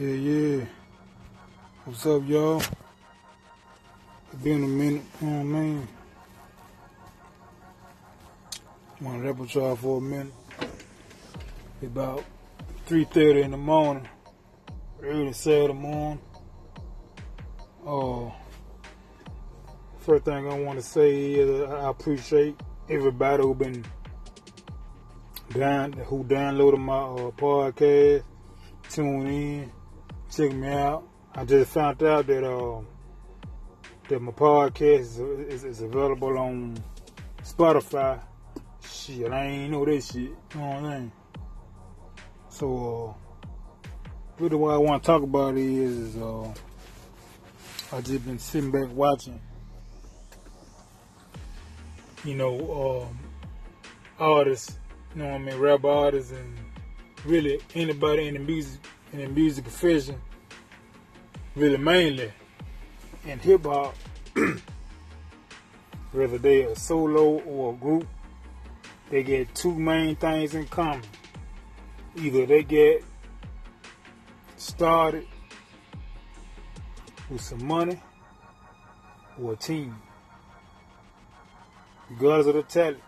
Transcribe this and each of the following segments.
Yeah, yeah. What's up, y'all? It's been a minute, you know what I mean? With y'all for a minute. It's about 3.30 in the morning, early Saturday morning. Uh, first thing I want to say is I appreciate everybody who been down, who downloaded my uh, podcast, tune in, check me out. I just found out that uh, that my podcast is, is, is available on Spotify. Shit, I ain't know that shit. You know what I mean? So, uh, really what I want to talk about is, is uh, I just been sitting back watching, you know, um, artists, you know what I mean, rap artists and really anybody in the music, in the music profession, really mainly in hip hop, whether they a solo or a group, they get two main things in common. Either they get started with some money or a team. Regardless of the talent.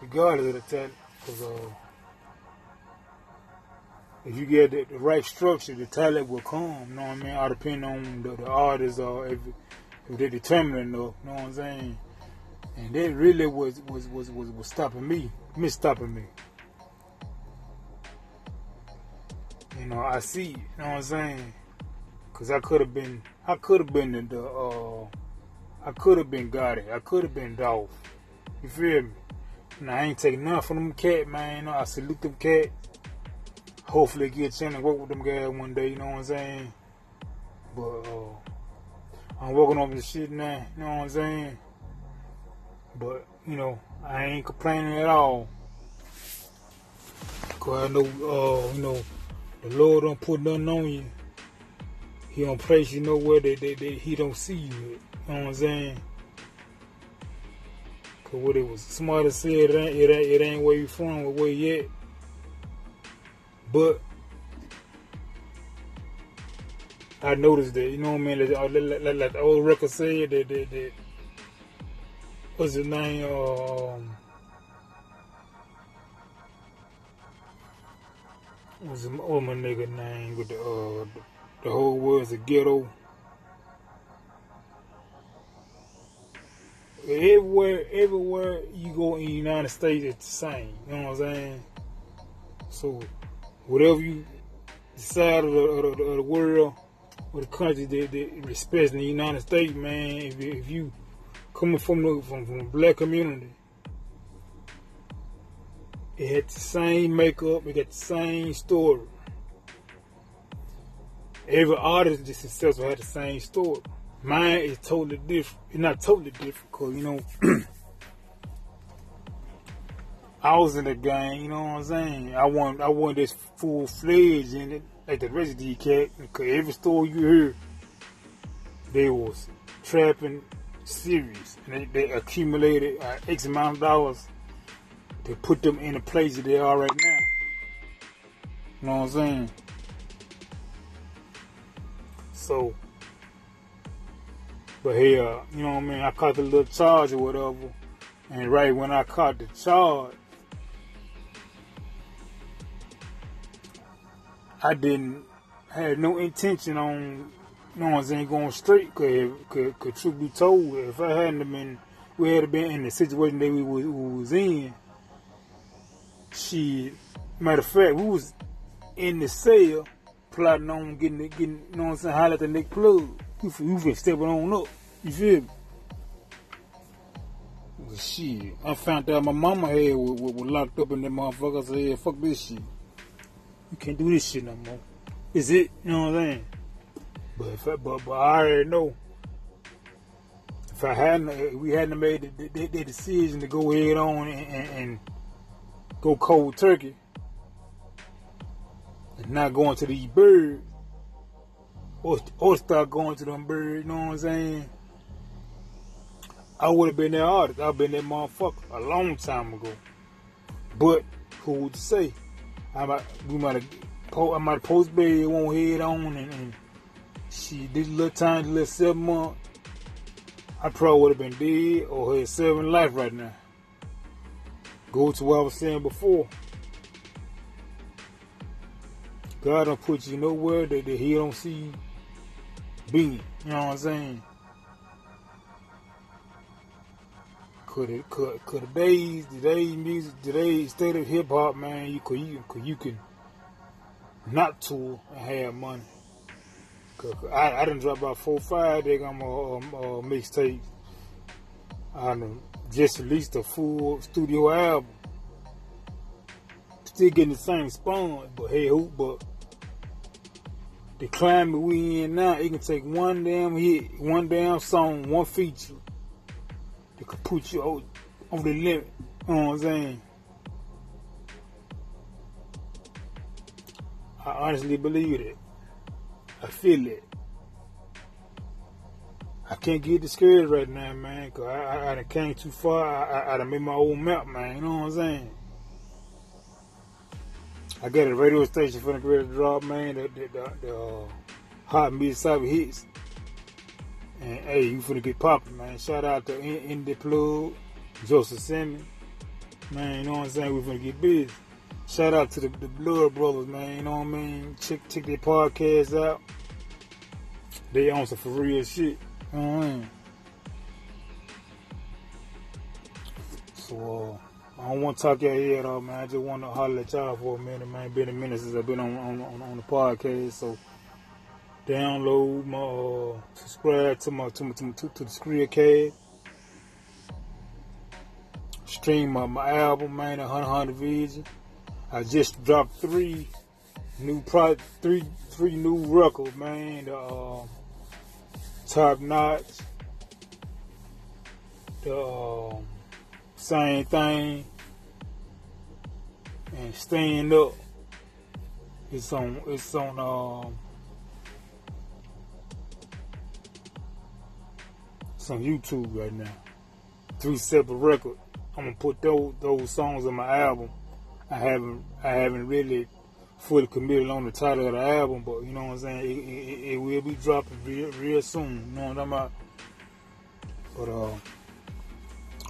Regardless of the talent. Because uh, if you get the, right structure, the talent will come. You know what I mean? All depend on the, the artist or if, if they're determined enough. You know what I'm saying? And that really was was was was, was stopping me, me stopping me. You know, I see. You know what I'm saying? Cause I could have been, I could have been the, the uh, I could have been Gotti. I could have been Dolph. You feel me? And I ain't taking nothing from them cat, man. You know, I salute them cat. Hopefully get a chance to work with them guys one day, you know what I'm saying? But uh, I'm working on this shit now, you know what I'm saying? But, you know, I ain't complaining at all. Cause I know, uh, you know, the Lord don't put nothing on you. He don't place you nowhere that, that, that he don't see you. You know what I'm saying? Cause what it was somebody said, it ain't, it ain't, it ain't where you from or where you at. But I noticed that, you know what I mean? Like, like, like, like the old record said that, that, that what's his name? Um, what's the, what my nigga name with the, uh, the, the whole world's a ghetto? Everywhere, everywhere you go in the United States, it's the same. You know what I'm saying? So, whatever you decide of the, of the, of the world or the country that, that respects the United States, man, if, if you coming from the from, from black community, it had the same makeup, it got the same story. Every artist that's successful had the same story. Mine is totally different. It's not totally different, cause you know. I was in the game, you know what I'm saying? I want I want this full fledged in it, like the these cat, because every story you hear, they was trapping serious. And they, they accumulated uh, X amount of dollars to put them in the place that they are right now. You know what I'm saying? So, but uh, you know what I mean? I caught the little charge or whatever. And right when I caught the charge, I didn't had no intention on, you know going straight. Cause, cause, cause truth be told, if I hadn't been, we had been in the situation that we was, we was in. She, matter of fact, we was in the cell plotting on getting, getting, you know what I'm saying, holler at the next plug. We, been stepping on up. You feel me? Shit, I found out my mama head was, was, locked up in that motherfucker. I said, yeah, fuck this shit. You can't do this shit no more. Is it? You know what I'm saying? But if I, but, but I already know. If I hadn't, if we hadn't made the, the, the, decision to go head on and, and, and go cold turkey, and not going to these birds, or, or start going to them birds, you know what I'm saying? I would have been that artist. I've been that motherfucker a long time ago. But who would say? I might, we might I might post baby won't head on and, and she this little time, this little seven month, I probably would have been dead or had seven life right now. Go to what I was saying before. God don't put you nowhere that, that He don't see you being. You know what I'm saying? Could it could could today's today's music today's state of hip hop man you could you could you can not tour and have money. Cause I I didn't drop about four five they got my uh, mixtape. I done just released a full studio album. Still getting the same sponge, but hey who but the climate we in now, it can take one damn hit, one damn song, one feature could put you over, over the limit. You know what I'm saying? I honestly believe it. I feel it. I can't get discouraged right now, man, because I, I, I done came too far. I, I, done made my own map, man. You know what I'm saying? I got a radio station for the great drop, man. The, the, the, the uh, hot mid cyber hits. And hey, you finna get popping, man. Shout out to In, the Plug, Joseph Simmons. Man, you know what I'm saying? We finna get busy. Shout out to the, the Blood Brothers, man. You know what I mean? Check check their podcast out. They on some for real shit. You know what I mean? So, uh, I don't want to talk head off, man. I just want to holler at y'all for a minute, man. Been a minute since I've been on, on, on the podcast, so download my, uh, subscribe to my to my, to, to, to the Screecast. Stream my, my album, man, 100 100 Vision. I just dropped three new pro three three new records, man. The uh, top notch, the uh, same thing, and stand up. It's on. It's on. Um, it's on YouTube right now. Three separate records. I'm gonna put those those songs on my album. I haven't I haven't really fully committed on the title of the album, but you know what I'm saying. It, it, it will be dropping real real soon. You know what I'm about. But uh.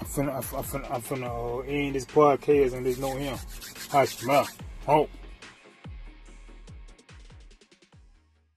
I'm finna, I'm finna, I'm finna uh, end this podcast and there's no him. Hush mouth. Oh.